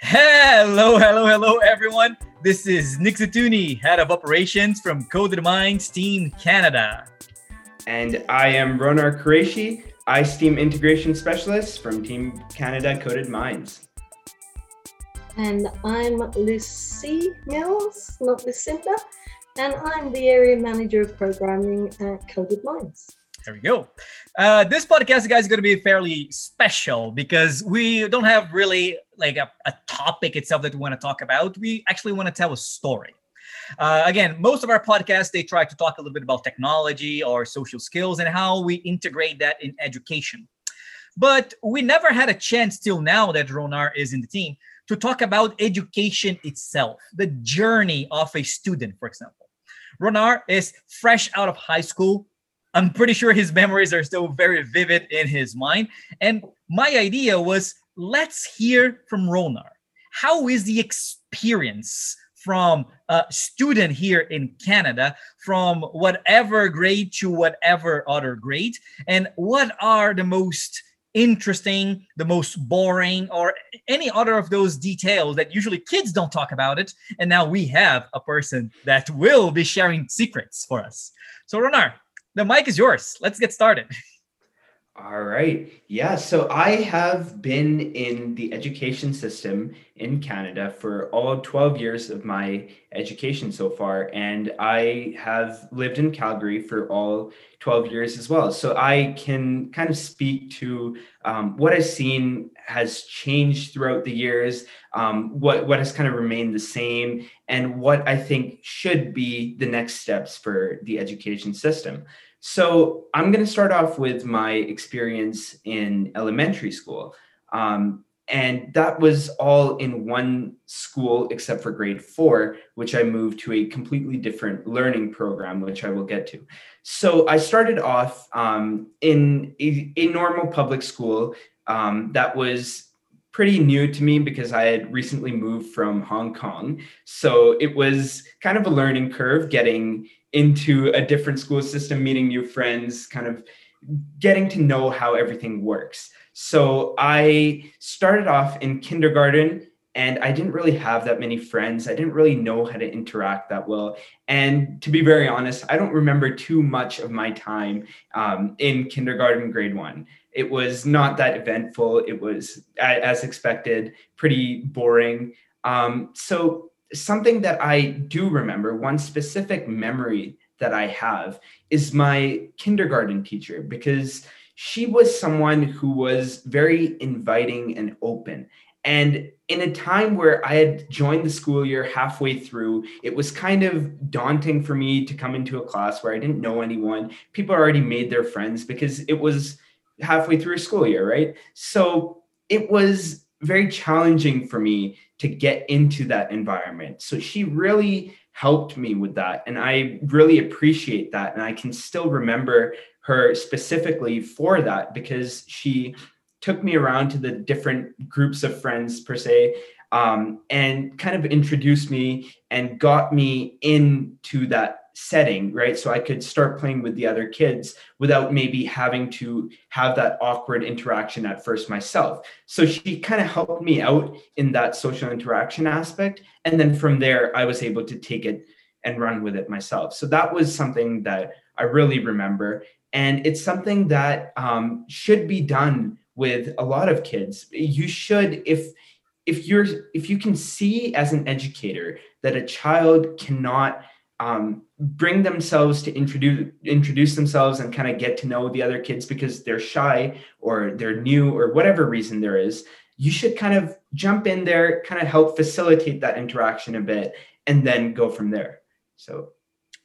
Hello, hello, hello, everyone. This is Nick Zatuni, Head of Operations from Coded Minds Team Canada. And I am Ronar Qureshi, iSteam Integration Specialist from Team Canada Coded Minds. And I'm Lucy Mills, not Lucinda, and I'm the Area Manager of Programming at Coded Minds. There we go. Uh, this podcast, guys, is going to be fairly special because we don't have really like a, a topic itself that we want to talk about. We actually want to tell a story. Uh, again, most of our podcasts they try to talk a little bit about technology or social skills and how we integrate that in education. But we never had a chance till now that Ronar is in the team to talk about education itself, the journey of a student, for example. Ronar is fresh out of high school, I'm pretty sure his memories are still very vivid in his mind. And my idea was let's hear from Ronar. How is the experience from a student here in Canada, from whatever grade to whatever other grade? And what are the most interesting, the most boring, or any other of those details that usually kids don't talk about it. And now we have a person that will be sharing secrets for us. So, Ronar, the mic is yours. Let's get started. All right. Yeah. So I have been in the education system in Canada for all 12 years of my education so far. And I have lived in Calgary for all 12 years as well. So I can kind of speak to um, what I've seen has changed throughout the years, um, what, what has kind of remained the same, and what I think should be the next steps for the education system. So I'm going to start off with my experience in elementary school. Um, and that was all in one school except for grade four, which I moved to a completely different learning program, which I will get to. So I started off um, in a, a, normal public school um, that was pretty new to me because I had recently moved from Hong Kong. So it was kind of a learning curve getting into a different school system, meeting new friends, kind of getting to know how everything works. So I started off in kindergarten and I didn't really have that many friends. I didn't really know how to interact that well. And to be very honest, I don't remember too much of my time um, in kindergarten, grade one. It was not that eventful. It was, as expected, pretty boring. Um, so something that I do remember, one specific memory that I have is my kindergarten teacher because she was someone who was very inviting and open. And in a time where I had joined the school year halfway through, it was kind of daunting for me to come into a class where I didn't know anyone. People already made their friends because it was halfway through a school year, right? So it was very challenging for me to get into that environment. So she really helped me with that. And I really appreciate that. And I can still remember her specifically for that because she took me around to the different groups of friends, per se, um, and kind of introduced me and got me into that setting, right? So I could start playing with the other kids without maybe having to have that awkward interaction at first myself. So she kind of helped me out in that social interaction aspect. And then from there, I was able to take it and run with it myself. So that was something that I really remember. And it's something that um, should be done with a lot of kids. You should, if if you're if you can see as an educator that a child cannot um, bring themselves to introduce introduce themselves and kind of get to know the other kids because they're shy or they're new or whatever reason there is you should kind of jump in there kind of help facilitate that interaction a bit and then go from there so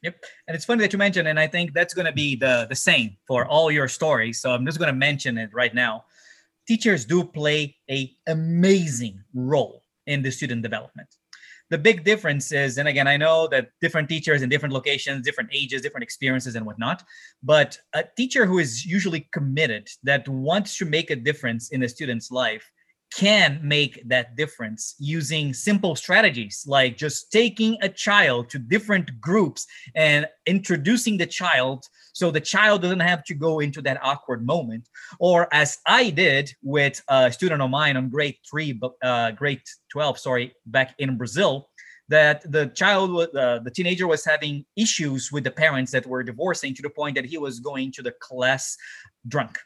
Yep. And it's funny that you mentioned, and I think that's going to be the, the same for all your stories. So I'm just going to mention it right now. Teachers do play a amazing role in the student development the big difference is, and again, I know that different teachers in different locations, different ages, different experiences, and whatnot, but a teacher who is usually committed, that wants to make a difference in a student's life, can make that difference using simple strategies like just taking a child to different groups and introducing the child so the child doesn't have to go into that awkward moment. Or as i did with a student of mine on grade 3 uh, grade 12 sorry back in brazil that the child uh, the teenager was having issues with the parents that were divorcing to the point that he was going to the class drunk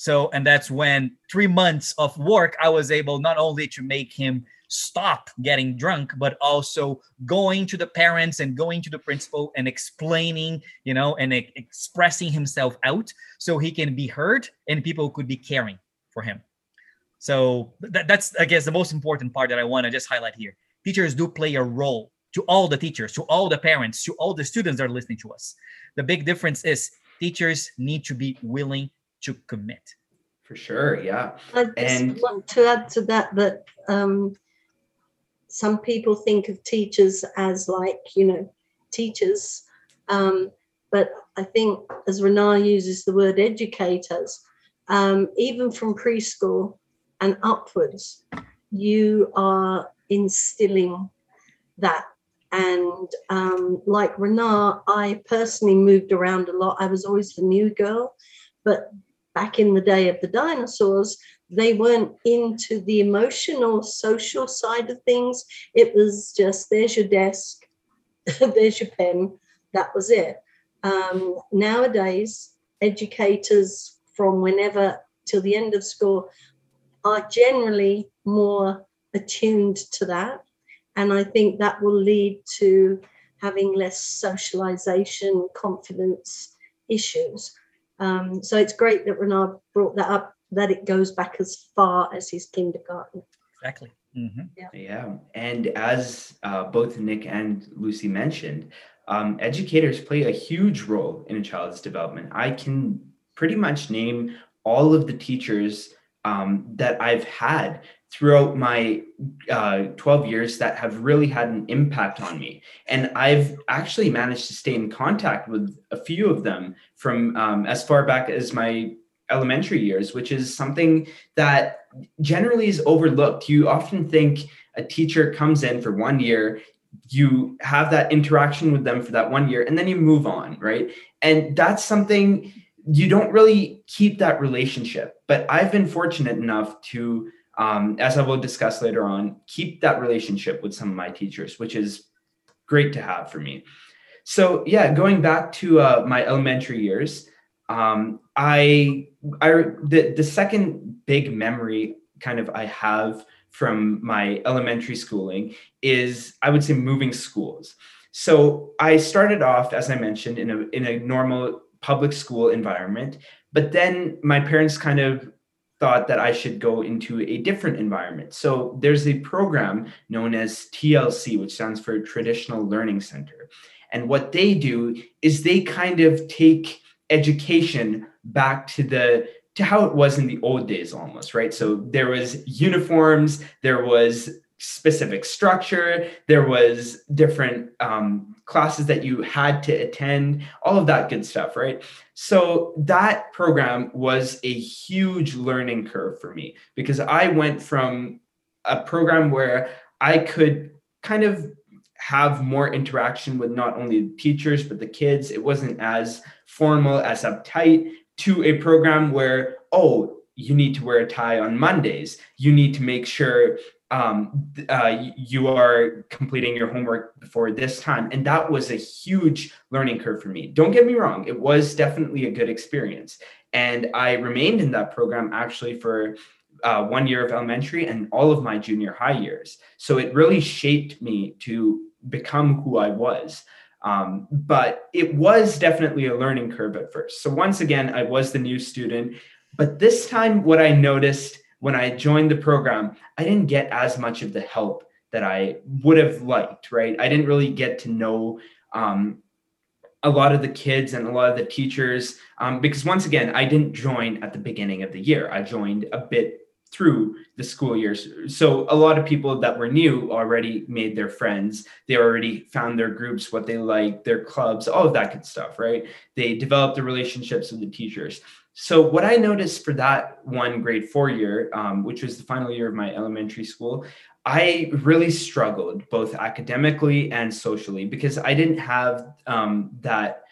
so, and that's when three months of work, I was able not only to make him stop getting drunk, but also going to the parents and going to the principal and explaining, you know, and expressing himself out so he can be heard and people could be caring for him. So that, that's, I guess, the most important part that I want to just highlight here. Teachers do play a role to all the teachers, to all the parents, to all the students that are listening to us. The big difference is teachers need to be willing to commit. For sure, yeah. I just And- want to add to that that um, some people think of teachers as like you know teachers, um, but I think as Renard uses the word educators, um, even from preschool and upwards, you are instilling that. And um, like Renard, I personally moved around a lot. I was always the new girl, but back in the day of the dinosaurs, they weren't into the emotional, social side of things. It was just there's your desk, there's your pen, that was it. Um, nowadays, educators from whenever till the end of school are generally more attuned to that. And I think that will lead to having less socialization, confidence issues. Um, so it's great that Renard brought that up, that it goes back as far as his kindergarten. Exactly. Mhm. Yeah, and as uh, both Nick and Lucy mentioned, um, educators play a huge role in a child's development. I can pretty much name all of the teachers um, that I've had throughout my uh, 12 years that have really had an impact on me. And I've actually managed to stay in contact with a few of them from um, as far back as my elementary years, which is something that generally is overlooked. You often think a teacher comes in for one year, you have that interaction with them for that one year, and then you move on, right? And that's something you don't really keep that relationship. But I've been fortunate enough to, um, as I will discuss later on, keep that relationship with some of my teachers, which is great to have for me. So yeah, going back to uh, my elementary years, um, I, I the the second big memory kind of I have from my elementary schooling is I would say moving schools. So I started off, as I mentioned, in a in a normal public school environment, but then my parents kind of thought that I should go into a different environment. So there's a program known as TLC, which stands for Traditional Learning Center. And what they do is they kind of take education back to the to how it was in the old days almost right so there was uniforms there was specific structure. There was different um, classes that you had to attend all of that good stuff right? So that program was a huge learning curve for me because i went from a program where i could kind of have more interaction with not only the teachers but the kids. It wasn't as formal as uptight to a program where oh you need to wear a tie on mondays. You need to make sure um, uh, you are completing your homework before this time. And that was a huge learning curve for me. Don't get me wrong it was definitely a good experience. And i remained in that program actually for uh, one year of elementary and all of my junior high years. So it really shaped me to become who i was. Um, but it was definitely a learning curve at first. So once again, I was the new student, but this time, what I noticed when I joined the program, I didn't get as much of the help that I would have liked. Right? I didn't really get to know. Um, a lot of the kids and a lot of the teachers, um, because once again, I didn't join at the beginning of the year. I joined a bit through the school years. So a lot of people that were new already made their friends. They already found their groups, what they like, their clubs, all of that good stuff, right? They developed the relationships with the teachers. So what I noticed for that one grade four year, um, which was the final year of my elementary school, I really struggled both academically and socially because I didn't have um, that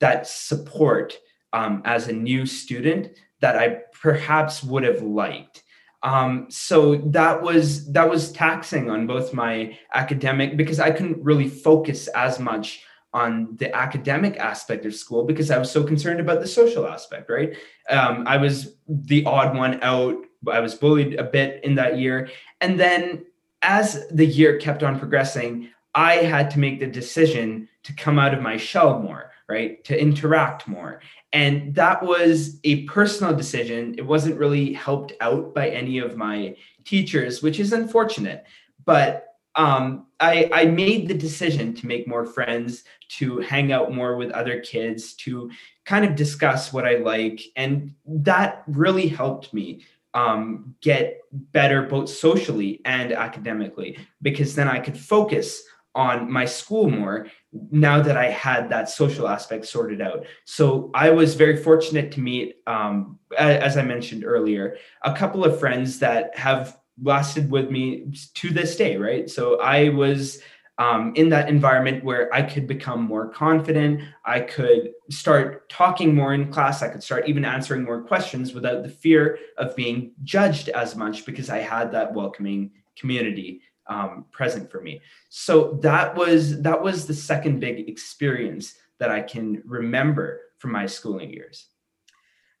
that support um, as a new student that I perhaps would have liked. Um, so that was that was taxing on both my academic because I couldn't really focus as much on the academic aspect of school because I was so concerned about the social aspect. Right, um, I was the odd one out. I was bullied a bit in that year, and then as the year kept on progressing, I had to make the decision to come out of my shell more, right? To interact more. And that was a personal decision. It wasn't really helped out by any of my teachers, which is unfortunate. But um, I, I made the decision to make more friends, to hang out more with other kids, to kind of discuss what I like. And that really helped me um, get better both socially and academically because then I could focus on my school more now that I had that social aspect sorted out. So I was very fortunate to meet, um, as I mentioned earlier, a couple of friends that have lasted with me to this day, right? So I was um, in that environment where I could become more confident. I could start talking more in class. I could start even answering more questions without the fear of being judged as much because I had that welcoming community um, present for me. So that was that was the second big experience that I can remember from my schooling years.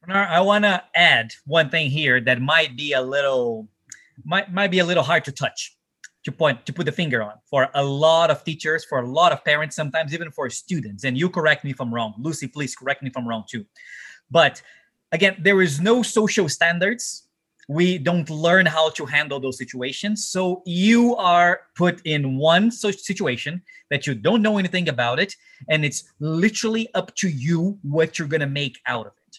I want to add one thing here that might be a little might might be a little hard to touch to point to put the finger on. For a lot of teachers for a lot of parents sometimes even for students and you correct me if i'm wrong lucy please correct me if i'm wrong too. But again there is no social standards. We don't learn how to handle those situations. So you are put in one such situation that you don't know anything about it and it's literally up to you what you're going to make out of it.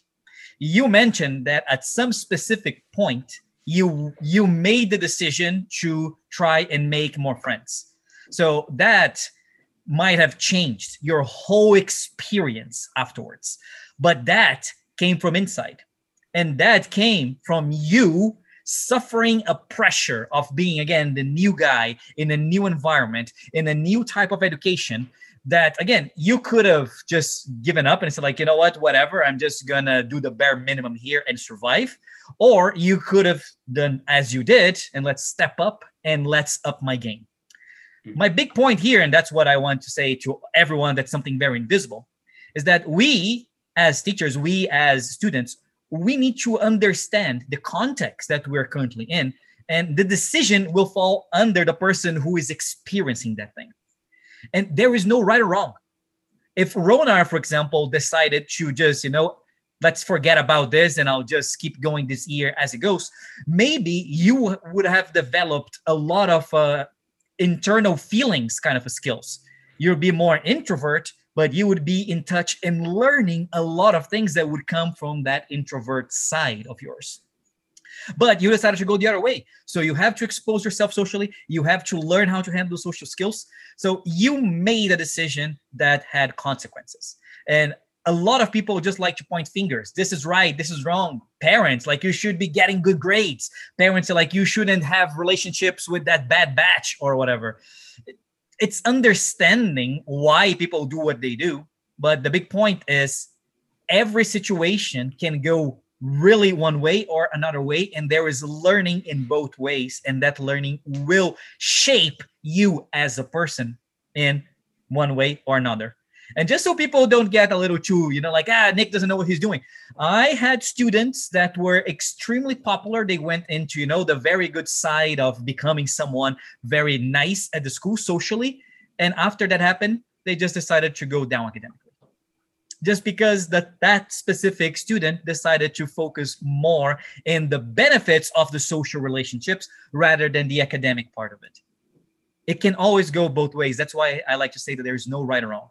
You mentioned that at some specific point you you made the decision to try and make more friends. So that might have changed your whole experience afterwards. But that came from inside. And that came from you suffering a pressure of being again the new guy in a new environment in a new type of education that again you could have just given up and said like you know what? Whatever. I'm just gonna do the bare minimum here and survive. Or you could have done as you did and let's step up and let's up my game. Mm-hmm. my big point here and that's what i want to say to everyone that's something very invisible is that we as teachers we as students we need to understand the context that we're currently in and the decision will fall under the person who is experiencing that thing and there is no right or wrong. If Ronar, for example, decided to just, you know, let's forget about this and I'll just keep going this year as it goes, maybe you would have developed a lot of uh, internal feelings kind of skills. You'd be more introvert, but you would be in touch and learning a lot of things that would come from that introvert side of yours but you decided to go the other way. So you have to expose yourself socially. You have to learn how to handle social skills. So you made a decision that had consequences. And a lot of people just like to point fingers. This is right. This is wrong. Parents like you should be getting good grades. Parents are like you shouldn't have relationships with that bad batch or whatever. It's understanding why people do what they do. But the big point is every situation can go really one way or another way and there is learning in both ways and that learning will shape you as a person in one way or another. And just so people don't get a little too you know like ah nick doesn't know what he's doing. I had students that were extremely popular. They went into you know the very good side of becoming someone very nice at the school socially and after that happened they just decided to go down academically just because that that specific student decided to focus more in the benefits of the social relationships rather than the academic part of it. It can always go both ways. That's why i like to say that there's no right or wrong.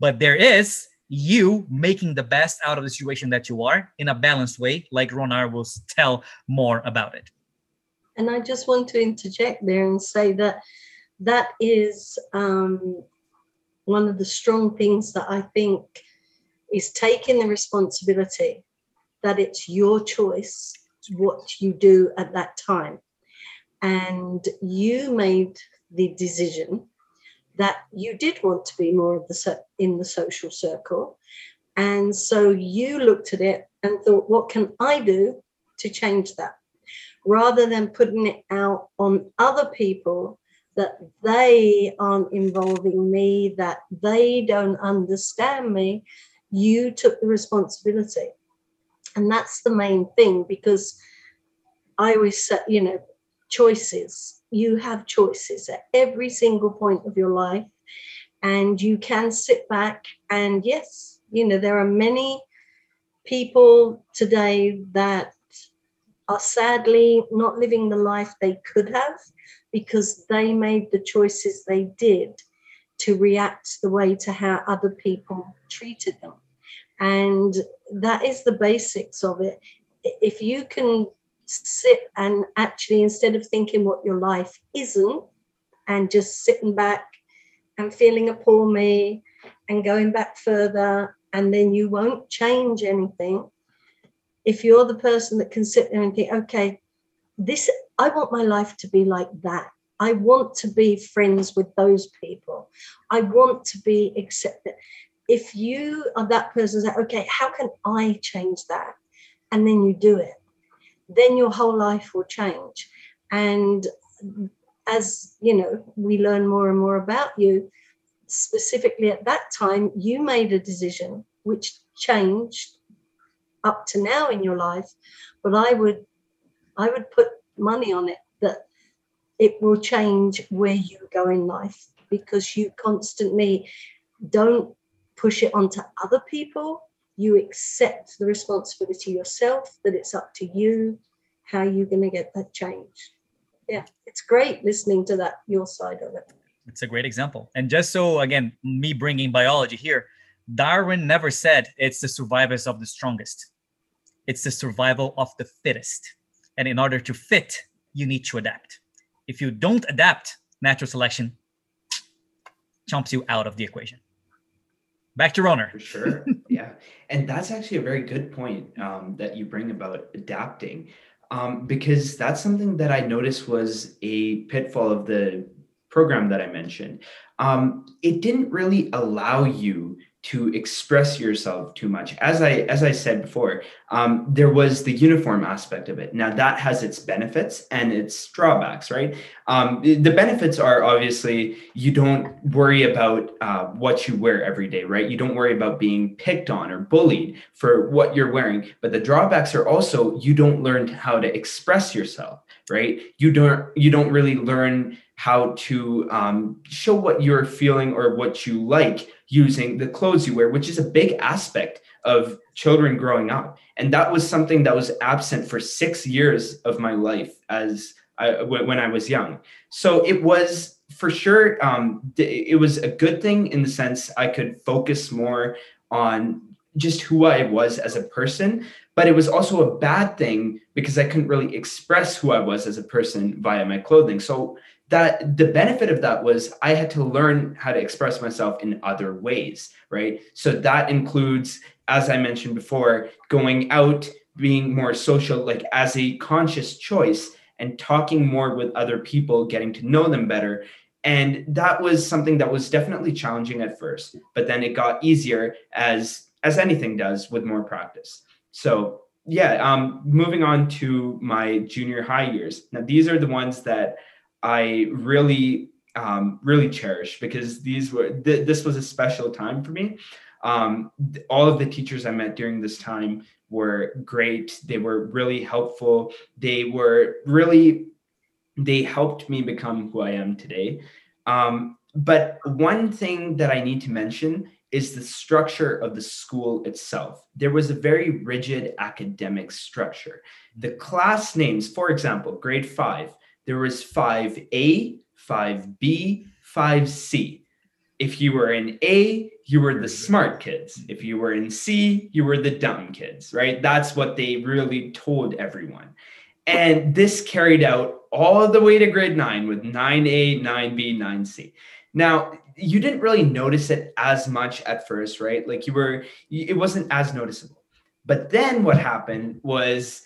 But there is you making the best out of the situation that you are in a balanced way like ronar will tell more about it. And i just want to interject there and say that that is um, one of the strong things that i think is taking the responsibility that it's your choice what you do at that time. And you made the decision that you did want to be more of the in the social circle. And so you looked at it and thought, what can I do to change that? Rather than putting it out on other people that they aren't involving me, that they don't understand me, you took the responsibility. And that's the main thing because I always say, you know, choices. You have choices at every single point of your life. And you can sit back and, yes, you know, there are many people today that are sadly not living the life they could have because they made the choices they did to react the way to how other people treated them. And that is the basics of it. If you can sit and actually, instead of thinking what your life isn't, and just sitting back and feeling a poor me and going back further, and then you won't change anything. If you're the person that can sit there and think, okay, this, I want my life to be like that. I want to be friends with those people. I want to be accepted if you are that person say okay how can i change that? And then you do it. Then your whole life will change. And as you know we learn more and more about you specifically at that time you made a decision which changed up to now in your life. But i would i would put money on it that it will change where you go in life because you constantly don't push it onto other people. You accept the responsibility yourself, that it's up to you how you're going to get that change. Yeah, it's great listening to that, your side of it. It's a great example. And just so, again, me bringing biology here, Darwin never said it's the survivors of the strongest, it's the survival of the fittest. And in order to fit, you need to adapt. If you don't adapt, natural selection chomps you out of the equation. Back to Ronar. For sure. yeah. And that's actually a very good point um, that you bring about adapting, um, because that's something that I noticed was a pitfall of the program that I mentioned. Um, it didn't really allow you to express yourself too much. As i as i said before um, there was the uniform aspect of it. Now that has its benefits and its drawbacks right? Um, the benefits are obviously you don't worry about uh, what you wear every day right? You don't worry about being picked on or bullied for what you're wearing. But the drawbacks are also you don't learn how to express yourself right? You don't you don't really learn how to um, show what you're feeling or what you like using the clothes you wear, which is a big aspect of children growing up. And that was something that was absent for six years of my life as I, when I was young. So it was for sure, um, it was a good thing in the sense I could focus more on just who I was as a person, but it was also a bad thing because I couldn't really express who I was as a person via my clothing. So that the benefit of that was I had to learn how to express myself in other ways, right? So that includes, as I mentioned before, going out, being more social, like as a conscious choice, and talking more with other people, getting to know them better. And that was something that was definitely challenging at first, but then it got easier as as anything does with more practice. So yeah, um, moving on to my junior high years. Now these are the ones that I really, um, really cherish because these were th- this was a special time for me. Um, th- all of the teachers I met during this time were great. They were really helpful. They were really they helped me become who I am today. Um, but one thing that I need to mention is the structure of the school itself. There was a very rigid academic structure. The class names, for example, grade five, there was 5A, 5B, 5C. If you were in A, you were the smart kids. If you were in C, you were the dumb kids, right? That's what they really told everyone. And this carried out all the way to grade nine with 9A, 9B, 9C. Now, you didn't really notice it as much at first, right? Like you were, it wasn't as noticeable. But then what happened was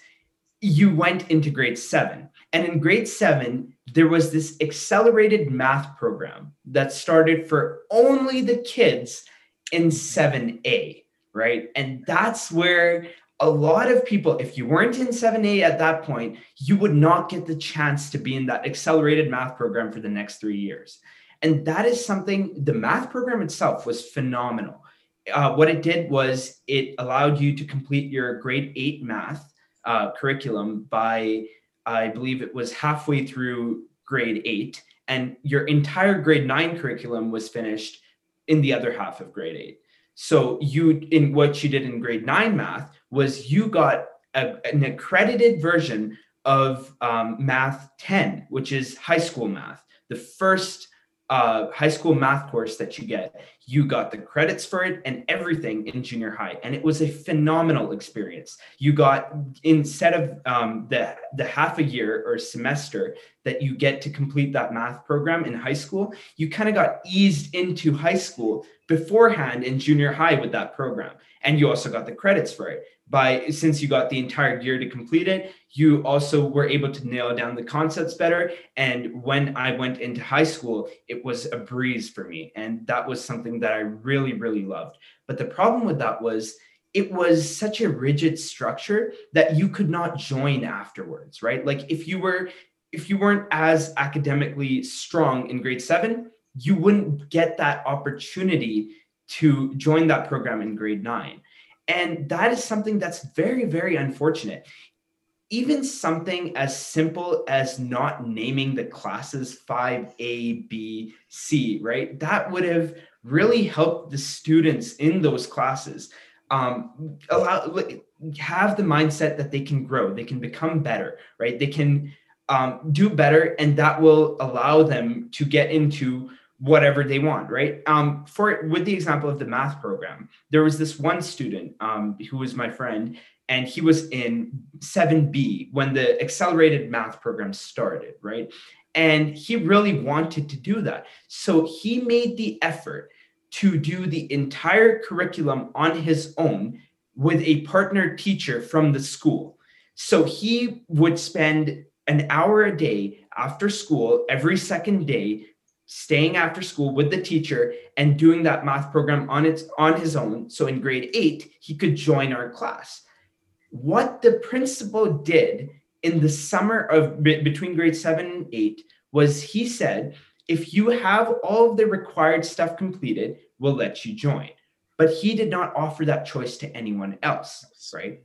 you went into grade seven. And in grade seven, there was this accelerated math program that started for only the kids in 7A, right? And that's where a lot of people, if you weren't in 7A at that point, you would not get the chance to be in that accelerated math program for the next three years. And that is something, the math program itself was phenomenal. Uh, what it did was it allowed you to complete your grade eight math uh, curriculum by, I believe it was halfway through grade eight, and your entire grade nine curriculum was finished in the other half of grade eight. So you, in what you did in grade nine math, was you got a, an accredited version of um, math 10, which is high school math, the first uh, high school math course that you get. You got the credits for it and everything in junior high, and it was a phenomenal experience. You got instead of um, the the half a year or semester that you get to complete that math program in high school, you kind of got eased into high school beforehand in junior high with that program, and you also got the credits for it by since you got the entire year to complete it you also were able to nail down the concepts better. And when i went into high school it was a breeze for me. And that was something that i really really loved. But the problem with that was it was such a rigid structure that you could not join afterwards right? Like if you were if you weren't as academically strong in grade 7 you wouldn't get that opportunity to join that program in grade 9 and that is something that's very, very unfortunate. Even something as simple as not naming the classes 5A, B, C, right? That would have really helped the students in those classes um, allow have the mindset that they can grow, they can become better, right? They can um, do better, and that will allow them to get into whatever they want, right? Um, for with the example of the math program, there was this one student um, who was my friend, and he was in 7B when the accelerated math program started, right? And he really wanted to do that. So he made the effort to do the entire curriculum on his own with a partner teacher from the school. So he would spend an hour a day after school every second day staying after school with the teacher and doing that math program on its on his own. So in grade 8 he could join our class. What the principal did in the summer of between grade 7 and 8 was he said if you have all of the required stuff completed we'll let you join. But he did not offer that choice to anyone else right?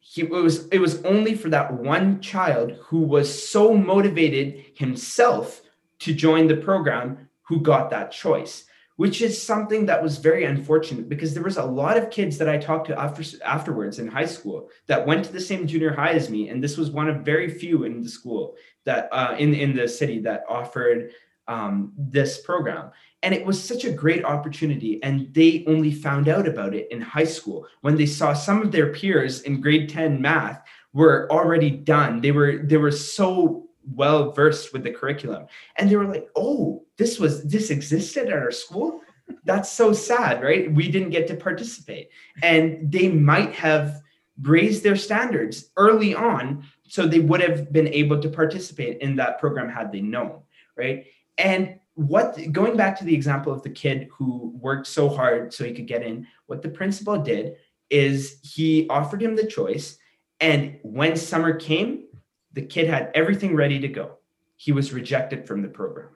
He, it was it was only for that one child who was so motivated himself to join the program who got that choice which is something that was very unfortunate because there was a lot of kids that I talked to after afterwards in high school that went to the same junior high as me, and this was one of very few in the school that uh, in in the city that offered um, this program. And it was such a great opportunity, and they only found out about it in high school when they saw some of their peers in grade ten math were already done. They were they were so well versed with the curriculum. And they were like oh this was this existed at our school? That's so sad right? We didn't get to participate. And they might have raised their standards early on so they would have been able to participate in that program had they known right? And what going back to the example of the kid who worked so hard so he could get in what the principal did is he offered him the choice. And when summer came the kid had everything ready to go. He was rejected from the program.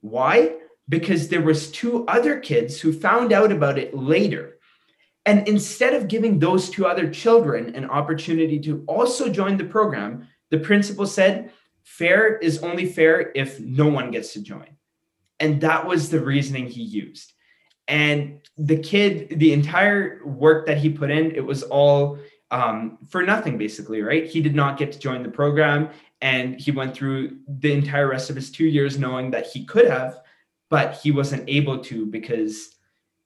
Why? Because there was two other kids who found out about it later. And instead of giving those two other children an opportunity to also join the program, the principal said, fair is only fair if no one gets to join. And that was the reasoning he used. And the kid, the entire work that he put in, it was all um, for nothing, basically, right? He did not get to join the program and he went through the entire rest of his two years knowing that he could have, but he wasn't able to because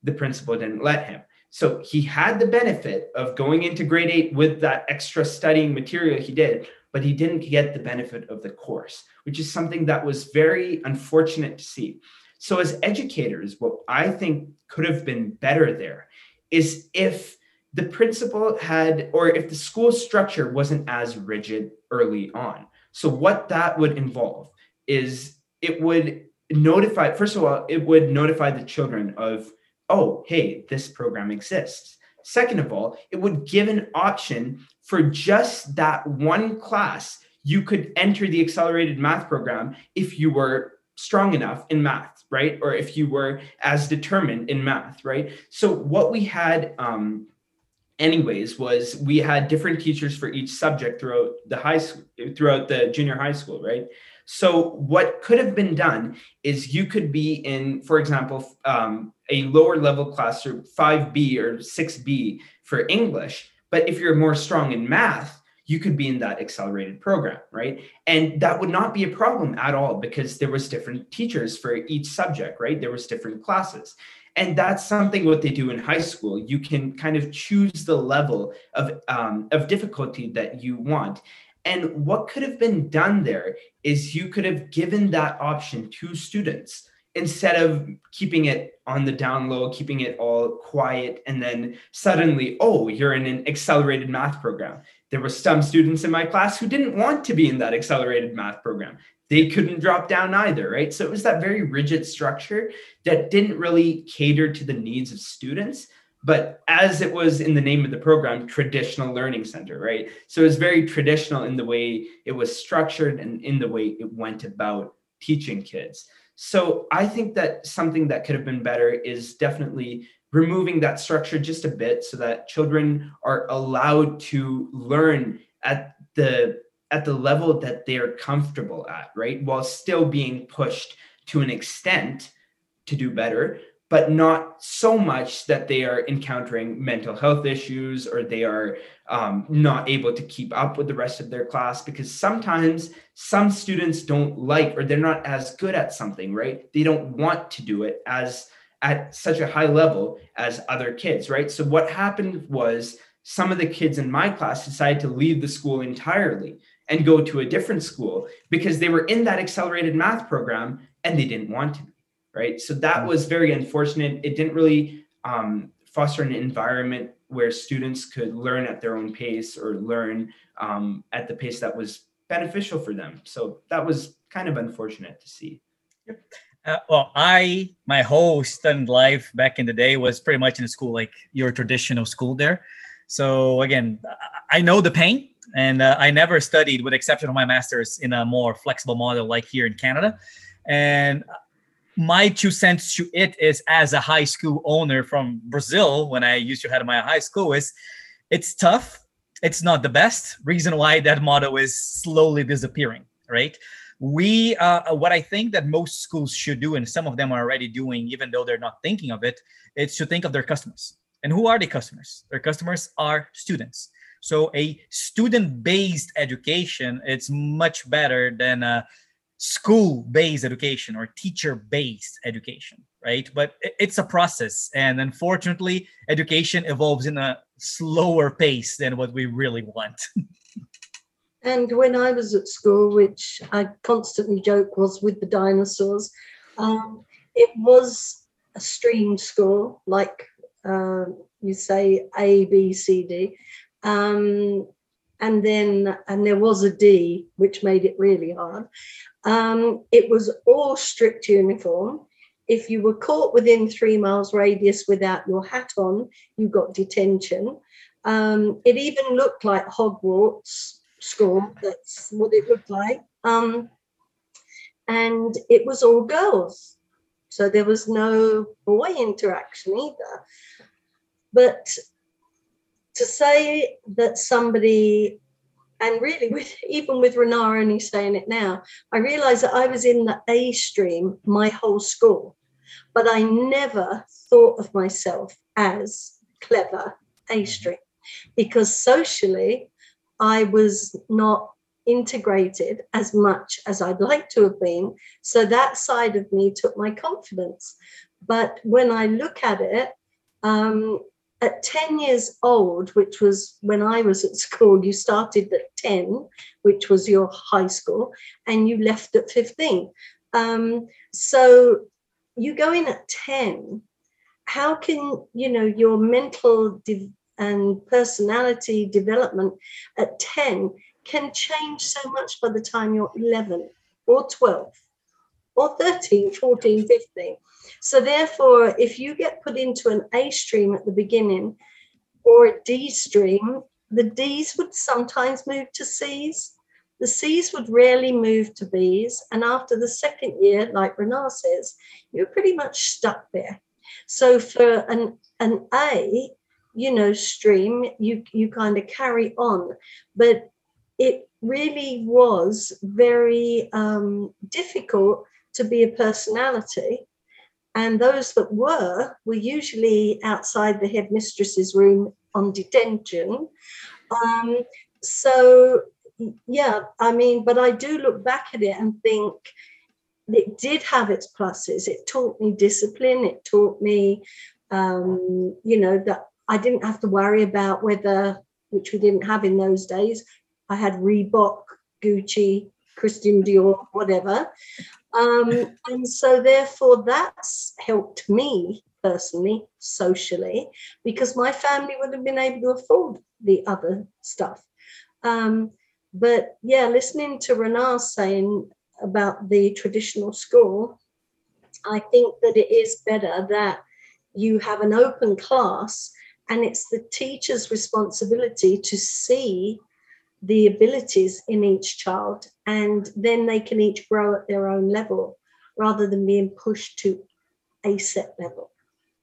the principal didn't let him. So he had the benefit of going into grade eight with that extra studying material he did, but he didn't get the benefit of the course, which is something that was very unfortunate to see. So, as educators, what I think could have been better there is if the principal had, or if the school structure wasn't as rigid early on. So, what that would involve is it would notify, first of all, it would notify the children of, oh, hey, this program exists. Second of all, it would give an option for just that one class. You could enter the accelerated math program if you were strong enough in math, right? Or if you were as determined in math, right? So, what we had, um, anyways was we had different teachers for each subject throughout the high school throughout the junior high school right? So what could have been done is you could be in for example um, a lower level class or 5b or 6b for english but if you're more strong in math you could be in that accelerated program right? And that would not be a problem at all because there was different teachers for each subject right? There was different classes and that's something what they do in high school. You can kind of choose the level of um, of difficulty that you want. And what could have been done there is you could have given that option to students instead of keeping it on the down low keeping it all quiet and then suddenly oh you're in an accelerated math program. There were some students in my class who didn't want to be in that accelerated math program they couldn't drop down either, right? So it was that very rigid structure that didn't really cater to the needs of students. But as it was in the name of the program, traditional learning center, right? So it was very traditional in the way it was structured and in the way it went about teaching kids. So I think that something that could have been better is definitely removing that structure just a bit so that children are allowed to learn at the at the level that they're comfortable at, right? While still being pushed to an extent to do better, but not so much that they are encountering mental health issues or they are um, not able to keep up with the rest of their class because sometimes some students don't like or they're not as good at something right they don't want to do it as at such a high level as other kids right so what happened was some of the kids in my class decided to leave the school entirely and go to a different school because they were in that accelerated math program and they didn't want to right? So that mm. was very unfortunate. It didn't really um, foster an environment where students could learn at their own pace or learn um, at the pace that was beneficial for them. So that was kind of unfortunate to see. Uh, well i my whole student life back in the day was pretty much in a school like your traditional school there. So again i know the pain and uh, I never studied, with exception of my master's, in a more flexible model like here in Canada. And my two cents to it is, as a high school owner from Brazil, when I used to head my high school, is it's tough. It's not the best. Reason why that model is slowly disappearing, right? We, uh, what I think that most schools should do, and some of them are already doing, even though they're not thinking of it, it's to think of their customers. And who are the customers? Their customers are students so a student-based education it's much better than a school-based education or teacher-based education, right? But it's a process, and unfortunately, education evolves in a slower pace than what we really want. and when I was at school, which I constantly joke was with the dinosaurs, um, it was a stream school, like uh, you say A, B, C, D. Um, and then, and there was a D, which made it really hard. Um, it was all strict uniform. If you were caught within three miles radius without your hat on, you got detention. Um, it even looked like Hogwarts school. That's what it looked like. Um, and it was all girls. So there was no boy interaction either. But to say that somebody and really with even with Renar only saying it now, I realized that I was in the A stream my whole school, but I never thought of myself as clever A stream because socially I was not integrated as much as I'd like to have been. So that side of me took my confidence. But when I look at it, um, at 10 years old, which was when I was at school, you started at 10, which was your high school, and you left at 15. Um, so you go in at 10. How can you know your mental de- and personality development at 10 can change so much by the time you're 11 or 12 or 13, 14, 15. So, therefore, if you get put into an A stream at the beginning or a D stream, the D's would sometimes move to C's. The C's would rarely move to B's. And after the second year, like Renard says, you're pretty much stuck there. So for an, an A, you know, stream, you, you kind of carry on. But it really was very um, difficult to be a personality. And those that were were usually outside the headmistress's room on detention. Um, so, yeah, I mean, but I do look back at it and think it did have its pluses. It taught me discipline. It taught me, um, you know, that I didn't have to worry about whether, which we didn't have in those days, I had Reebok, Gucci, Christian Dior, whatever. Um, and so, therefore, that's helped me personally, socially, because my family would have been able to afford the other stuff. Um, but yeah, listening to Ronar saying about the traditional school, I think that it is better that you have an open class and it's the teacher's responsibility to see the abilities in each child and then they can each grow at their own level rather than being pushed to a set level.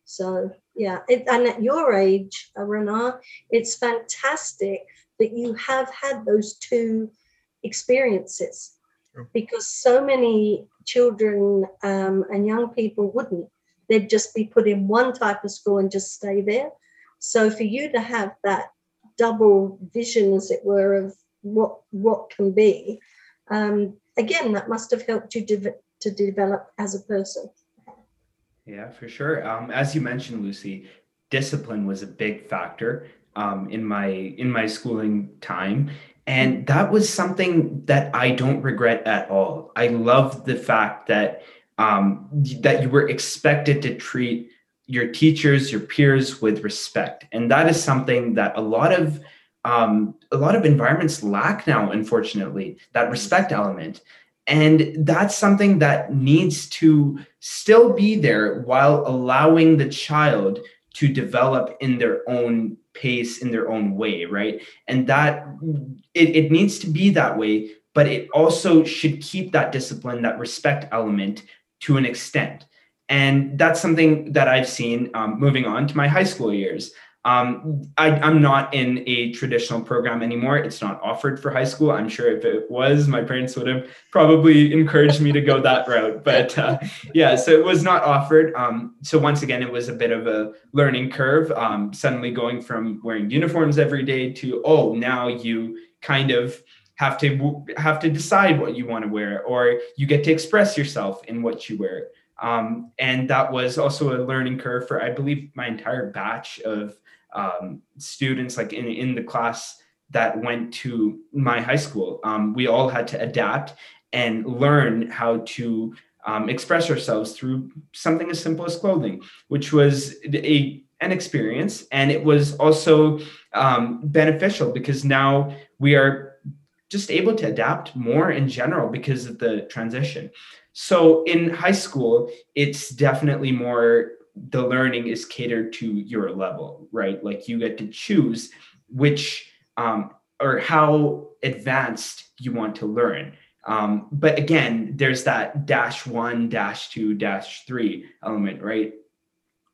So yeah, it, and at your age, Ronar, it's fantastic that you have had those two experiences because so many children um, and young people wouldn't. They'd just be put in one type of school and just stay there. So for you to have that double vision, as it were, of what what can be, um, again, that must have helped you de- to develop as a person. Yeah, for sure. Um, as you mentioned, Lucy, discipline was a big factor um, in my in my schooling time, and that was something that I don't regret at all. I love the fact that um, that you were expected to treat your teachers, your peers with respect, and that is something that a lot of um, a lot of environments lack now. Unfortunately, that respect element. And that's something that needs to still be there while allowing the child to develop in their own pace, in their own way, right? And that it, it needs to be that way, but it also should keep that discipline, that respect element to an extent. And that's something that I've seen um, moving on to my high school years. Um, I, am not in a traditional program anymore. It's not offered for high school. I'm sure if it was, my parents would have probably encouraged me to go that route. But uh, yeah, so it was not offered. Um, so once again, it was a bit of a learning curve. Um, suddenly going from wearing uniforms every day to oh, now you kind of have to have to decide what you want to wear, or you get to express yourself in what you wear. Um, and that was also a learning curve for, I believe, my entire batch of um, students, like in, in the class that went to my high school. Um, we all had to adapt and learn how to um, express ourselves through something as simple as clothing, which was a an experience, and it was also um, beneficial because now we are just able to adapt more in general because of the transition. So in high school, it's definitely more the learning is catered to your level, right? Like you get to choose which um, or how advanced you want to learn. Um, but again, there's that dash one, dash two, dash three element, right?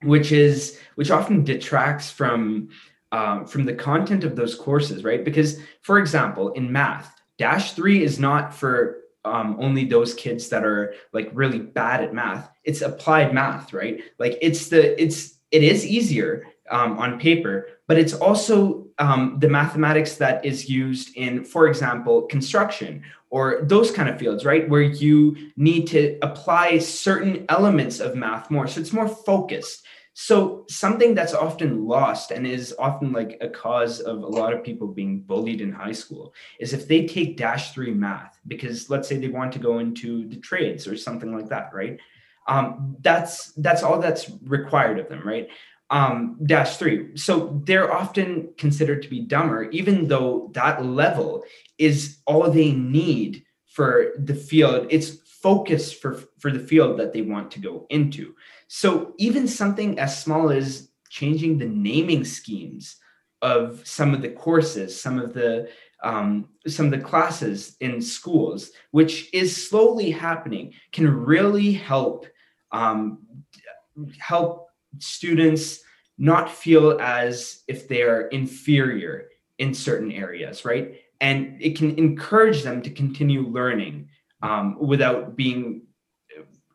Which is which often detracts from um, from the content of those courses, right? Because, for example, in math, dash three is not for um, only those kids that are like really bad at math. It's applied math, right? Like it's the it's it is easier um, on paper, but it's also um, the mathematics that is used in, for example, construction or those kind of fields, right? Where you need to apply certain elements of math more. So it's more focused. So something that's often lost and is often like a cause of a lot of people being bullied in high school is if they take dash three math because let's say they want to go into the trades or something like that, right? Um, that's that's all that's required of them, right? um, dash three. So they're often considered to be dumber, even though that level is all they need for the field. It's focused for, for the field that they want to go into. So even something as small as changing the naming schemes of some of the courses, some of the um, some of the classes in schools, which is slowly happening, can really help um, help students not feel as if they are inferior in certain areas, right? And it can encourage them to continue learning um, without being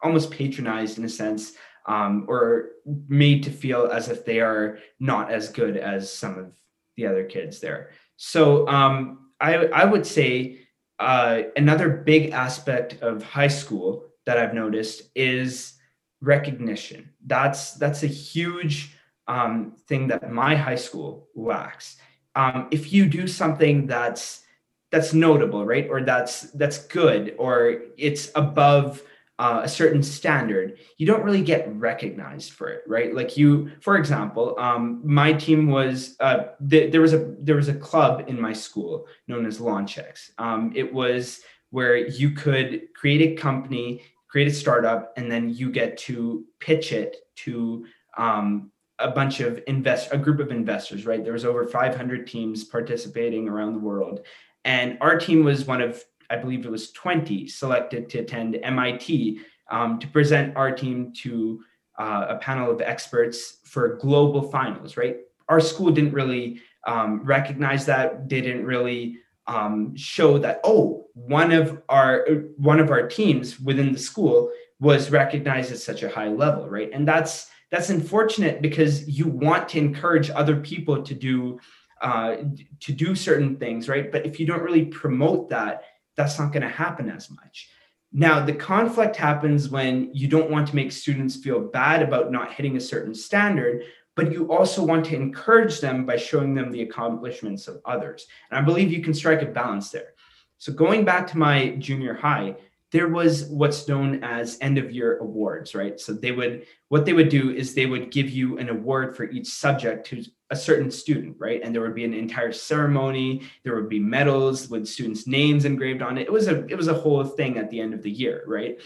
almost patronized in a sense um, or made to feel as if they are not as good as some of the other kids there. So um, I, I would say uh, another big aspect of high school that I've noticed is recognition. That's that's a huge um, thing that my high school lacks. Um, if you do something that's that's notable, right, or that's that's good, or it's above uh, a certain standard, you don't really get recognized for it, right? Like you, for example, um, my team was uh, th- there was a there was a club in my school known as LaunchX. Um, it was where you could create a company, create a startup, and then you get to pitch it to um, a bunch of invest a group of investors. Right, there was over 500 teams participating around the world, and our team was one of I believe it was 20 selected to attend MIT um, to present our team to uh, a panel of experts for global finals, right? Our school didn't really um, recognize that, didn't really um, show that, oh, one of our one of our teams within the school was recognized at such a high level, right? And that's that's unfortunate because you want to encourage other people to do uh, to do certain things, right? But if you don't really promote that, that's not going to happen as much. Now, the conflict happens when you don't want to make students feel bad about not hitting a certain standard, but you also want to encourage them by showing them the accomplishments of others. And I believe you can strike a balance there. So, going back to my junior high, there was what's known as end of year awards, right? So they would what they would do is they would give you an award for each subject to a certain student, right? And there would be an entire ceremony, there would be medals with students' names engraved on it. It was a it was a whole thing at the end of the year, right?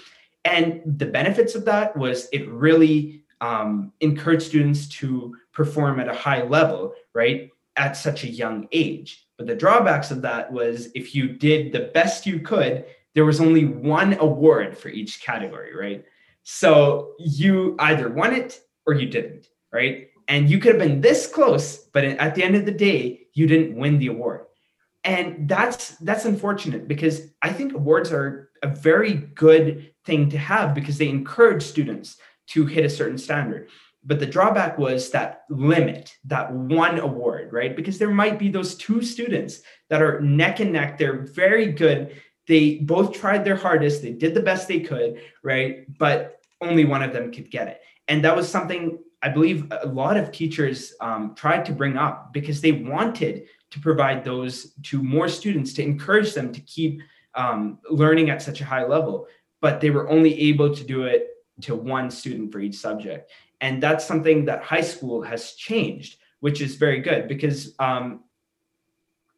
And the benefits of that was it really um, encouraged students to perform at a high level, right? At such a young age. But the drawbacks of that was if you did the best you could, there was only one award for each category, right? So you either won it or you didn't, right? And you could have been this close, but at the end of the day, you didn't win the award. And that's that's unfortunate because I think awards are a very good thing to have because they encourage students to hit a certain standard. But the drawback was that limit, that one award, right? Because there might be those two students that are neck and neck. They're very good they both tried their hardest they did the best they could right but only one of them could get it and that was something i believe a lot of teachers um, tried to bring up because they wanted to provide those to more students to encourage them to keep um, learning at such a high level but they were only able to do it to one student for each subject and that's something that high school has changed which is very good because um,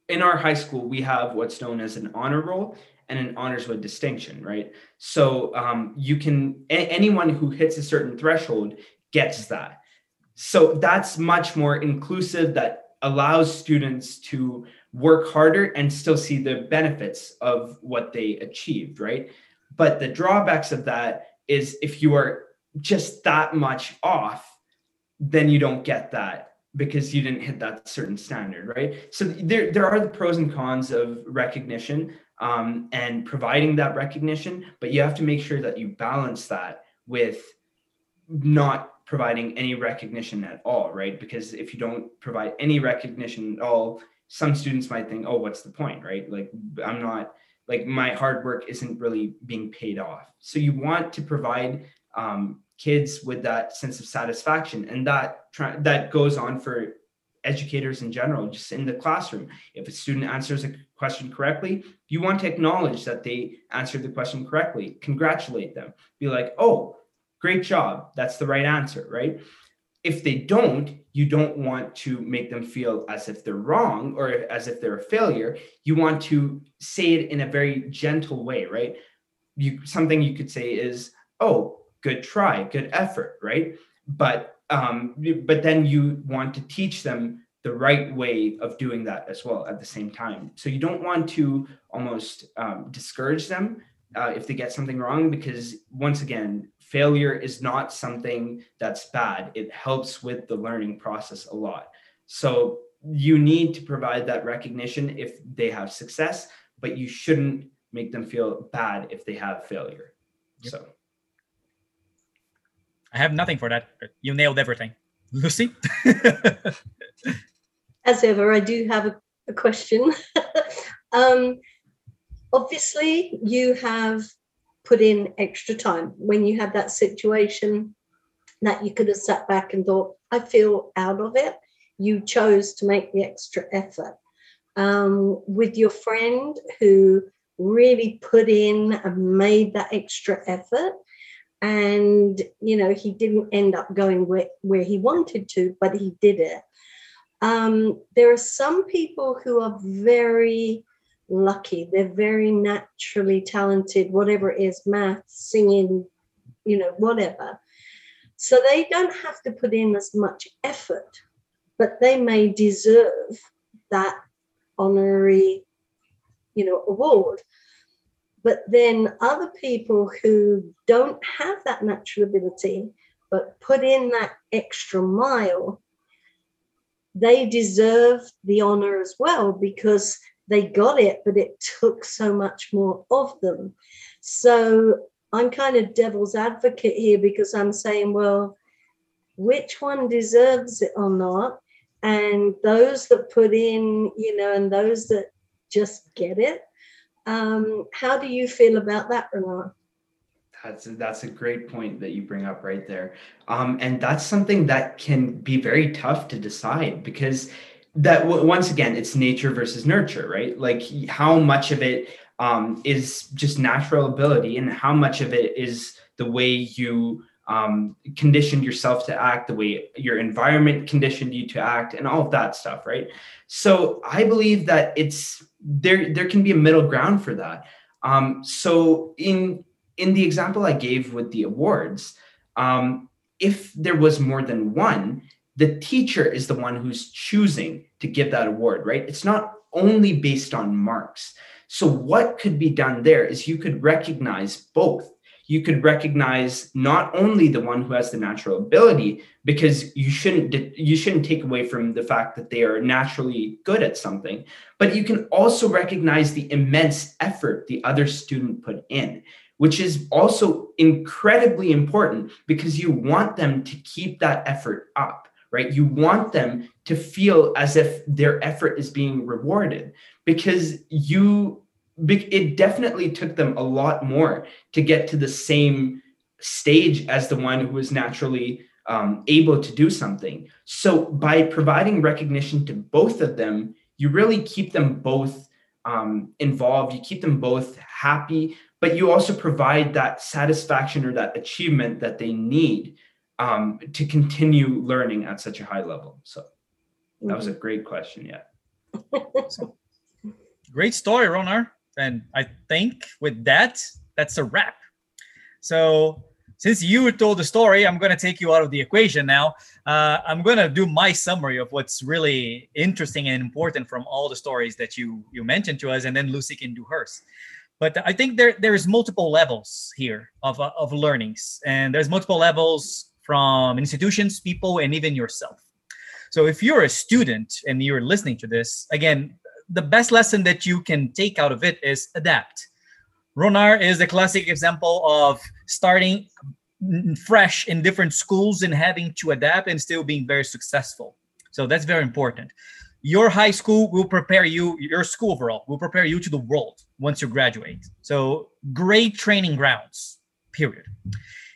in our high school we have what's known as an honor roll and an honors with distinction, right? So um, you can a- anyone who hits a certain threshold gets that. So that's much more inclusive. That allows students to work harder and still see the benefits of what they achieved, right? But the drawbacks of that is if you are just that much off, then you don't get that because you didn't hit that certain standard, right? So there, there are the pros and cons of recognition um, and providing that recognition, but you have to make sure that you balance that with not providing any recognition at all, right? Because if you don't provide any recognition at all, some students might think, oh, what's the point, right? Like, I'm not, like, my hard work isn't really being paid off. So you want to provide um, kids with that sense of satisfaction, and that that goes on for educators in general, just in the classroom. If a student answers a question correctly, you want to acknowledge that they answered the question correctly, congratulate them, be like, oh, great job, that's the right answer, right? if they don't, you don't want to make them feel as if they're wrong or as if they're a failure. You want to say it in a very gentle way, right? You something you could say is, "Oh, good try, good effort," right? But um, but then you want to teach them the right way of doing that as well at the same time. So you don't want to almost um, discourage them uh, if they get something wrong, because once again, failure is not something that's bad. It helps with the learning process a lot. So you need to provide that recognition if they have success, but you shouldn't make them feel bad if they have failure. Yep. So I have nothing for that. You nailed everything. Lucy? As ever, I do have a, a question. um, obviously, you have put in extra time when you had that situation that you could have sat back and thought, I feel out of it. You chose to make the extra effort. Um, with your friend who really put in and made that extra effort, and you know he didn't end up going where, where he wanted to but he did it um, there are some people who are very lucky. They're very naturally talented whatever it is math singing you know whatever. So they don't have to put in as much effort but they may deserve that honorary you know award. But then other people who don't have that natural ability, but put in that extra mile, they deserve the honor as well because they got it, but it took so much more of them. So I'm kind of devil's advocate here because I'm saying, well, which one deserves it or not? And those that put in, you know, and those that just get it, um, how do you feel about that, Ronar? That's a, that's a great point that you bring up right there, um, and that's something that can be very tough to decide because that once again it's nature versus nurture, right? Like how much of it um, is just natural ability, and how much of it is the way you um, conditioned yourself to act, the way your environment conditioned you to act, and all of that stuff, right? So I believe that it's there. There can be a middle ground for that. Um, so in in the example I gave with the awards, um, if there was more than one, the teacher is the one who's choosing to give that award, right? It's not only based on marks. So what could be done there is you could recognize both you could recognize not only the one who has the natural ability because you shouldn't you shouldn't take away from the fact that they are naturally good at something but you can also recognize the immense effort the other student put in which is also incredibly important because you want them to keep that effort up right you want them to feel as if their effort is being rewarded because you it definitely took them a lot more to get to the same stage as the one who was naturally um, able to do something. So by providing recognition to both of them, you really keep them both um, involved. You keep them both happy, but you also provide that satisfaction or that achievement that they need um, to continue learning at such a high level. So that was a mm-hmm. great question. Yeah. great story, Ronar. And I think with that, that's a wrap. So since you told the story, I'm going to take you out of the equation now. Uh, I'm going to do my summary of what's really interesting and important from all the stories that you you mentioned to us, and then Lucy can do hers. But I think there there's multiple levels here of uh, of learnings, and there's multiple levels from institutions, people, and even yourself. So if you're a student and you're listening to this, again, the best lesson that you can take out of it is adapt. Ronar is a classic example of starting fresh in different schools and having to adapt and still being very successful. So that's very important. Your high school will prepare you, your school overall will prepare you to the world once you graduate. So great training grounds, period.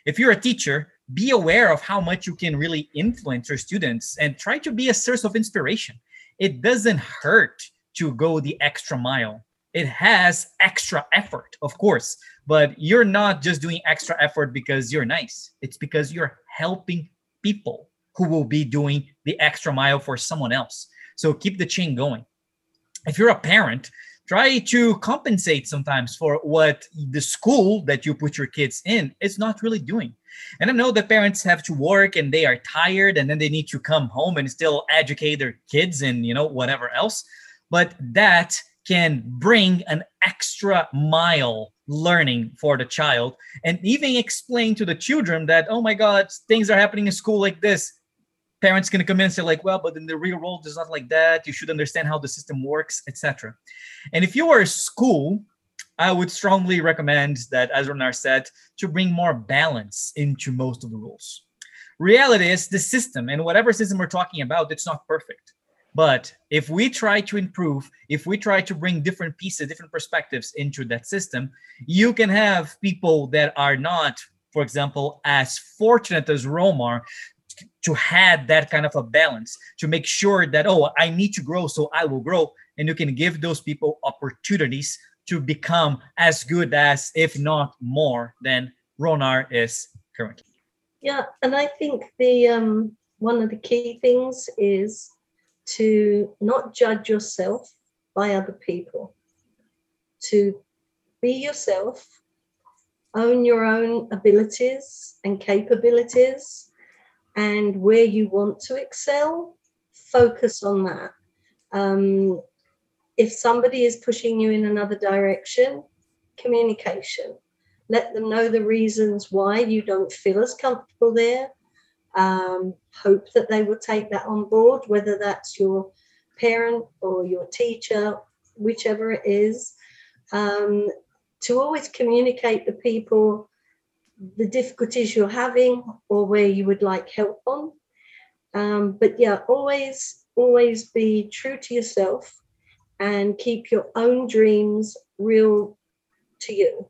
If you're a teacher, be aware of how much you can really influence your students and try to be a source of inspiration. It doesn't hurt to go the extra mile. It has extra effort, of course, but you're not just doing extra effort because you're nice. It's because you're helping people who will be doing the extra mile for someone else. So keep the chain going. If you're a parent, try to compensate sometimes for what the school that you put your kids in is not really doing. And I know that parents have to work and they are tired and then they need to come home and still educate their kids and you know whatever else. But that can bring an extra mile learning for the child and even explain to the children that oh my god things are happening in school like this. Parents to come in and say like well but in the real world it's not like that. You should understand how the system works etc and if you are a school i would strongly recommend that as Ronar said to bring more balance into most of the rules reality is the system and whatever system we're talking about it's not perfect but if we try to improve, if we try to bring different pieces, different perspectives into that system, you can have people that are not, for example, as fortunate as Ronar to have that kind of a balance to make sure that, oh, I need to grow, so I will grow. And you can give those people opportunities to become as good as, if not more, than Ronar is currently. Yeah, and I think the um, one of the key things is to not judge yourself by other people, to be yourself, own your own abilities and capabilities, and where you want to excel, focus on that. Um, if somebody is pushing you in another direction, communication. Let them know the reasons why you don't feel as comfortable there um, hope that they will take that on board, whether that's your parent or your teacher, whichever it is, um, to always communicate to people the difficulties you're having or where you would like help on. Um, but yeah, always, always be true to yourself and keep your own dreams real to you.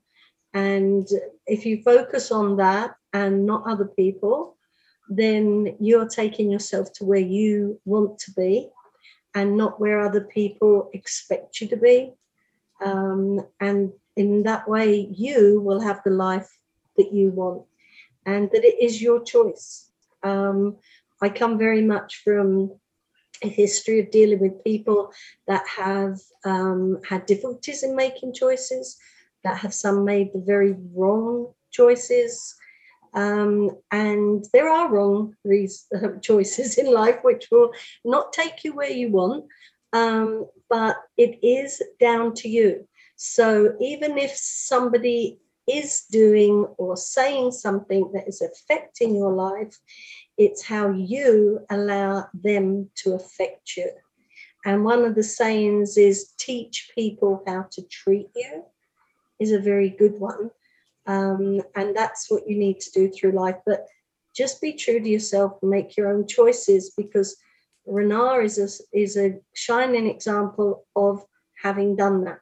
And if you focus on that and not other people, then you're taking yourself to where you want to be and not where other people expect you to be. Um, and in that way, you will have the life that you want and that it is your choice. Um, I come very much from a history of dealing with people that have um, had difficulties in making choices, that have some made the very wrong choices, um, and there are wrong choices in life which will not take you where you want, um, but it is down to you. So even if somebody is doing or saying something that is affecting your life, it's how you allow them to affect you. And one of the sayings is teach people how to treat you, is a very good one. Um, and that's what you need to do through life. But just be true to yourself and make your own choices because Ronar is a, is a shining example of having done that.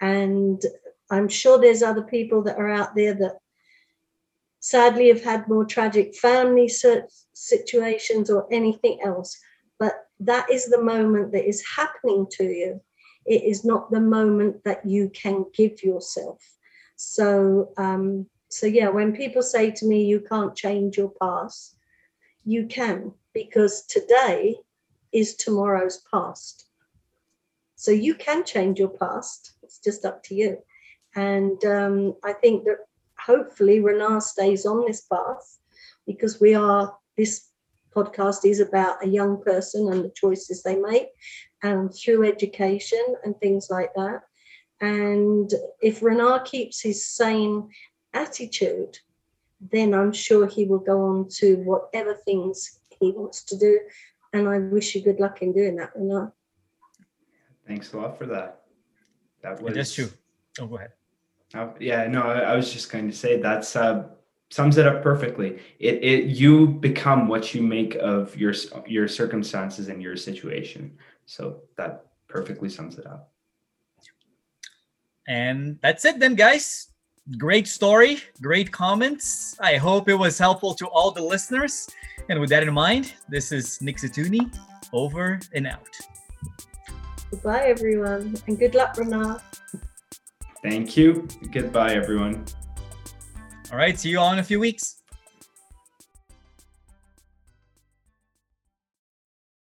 And I'm sure there's other people that are out there that sadly have had more tragic family situations or anything else. But that is the moment that is happening to you. It is not the moment that you can give yourself. So, um, so yeah, when people say to me, you can't change your past, you can, because today is tomorrow's past. So you can change your past. It's just up to you. And um, I think that hopefully Ronar stays on this path because we are, this podcast is about a young person and the choices they make and through education and things like that. And if Ronar keeps his same attitude, then I'm sure he will go on to whatever things he wants to do. And I wish you good luck in doing that, Ronar. Thanks a lot for that. That was that's true. Oh, go ahead. Uh, yeah, no, I, I, was just going to say that's uh, sums it up perfectly. It it you become what you make of your your circumstances and your situation. So that perfectly sums it up. And that's it then, guys. Great story, great comments. I hope it was helpful to all the listeners. And with that in mind, this is Nick Zatuni, over and out. Goodbye, everyone, and good luck, Ronar. Thank you. Goodbye, everyone. All right, see you all in a few weeks.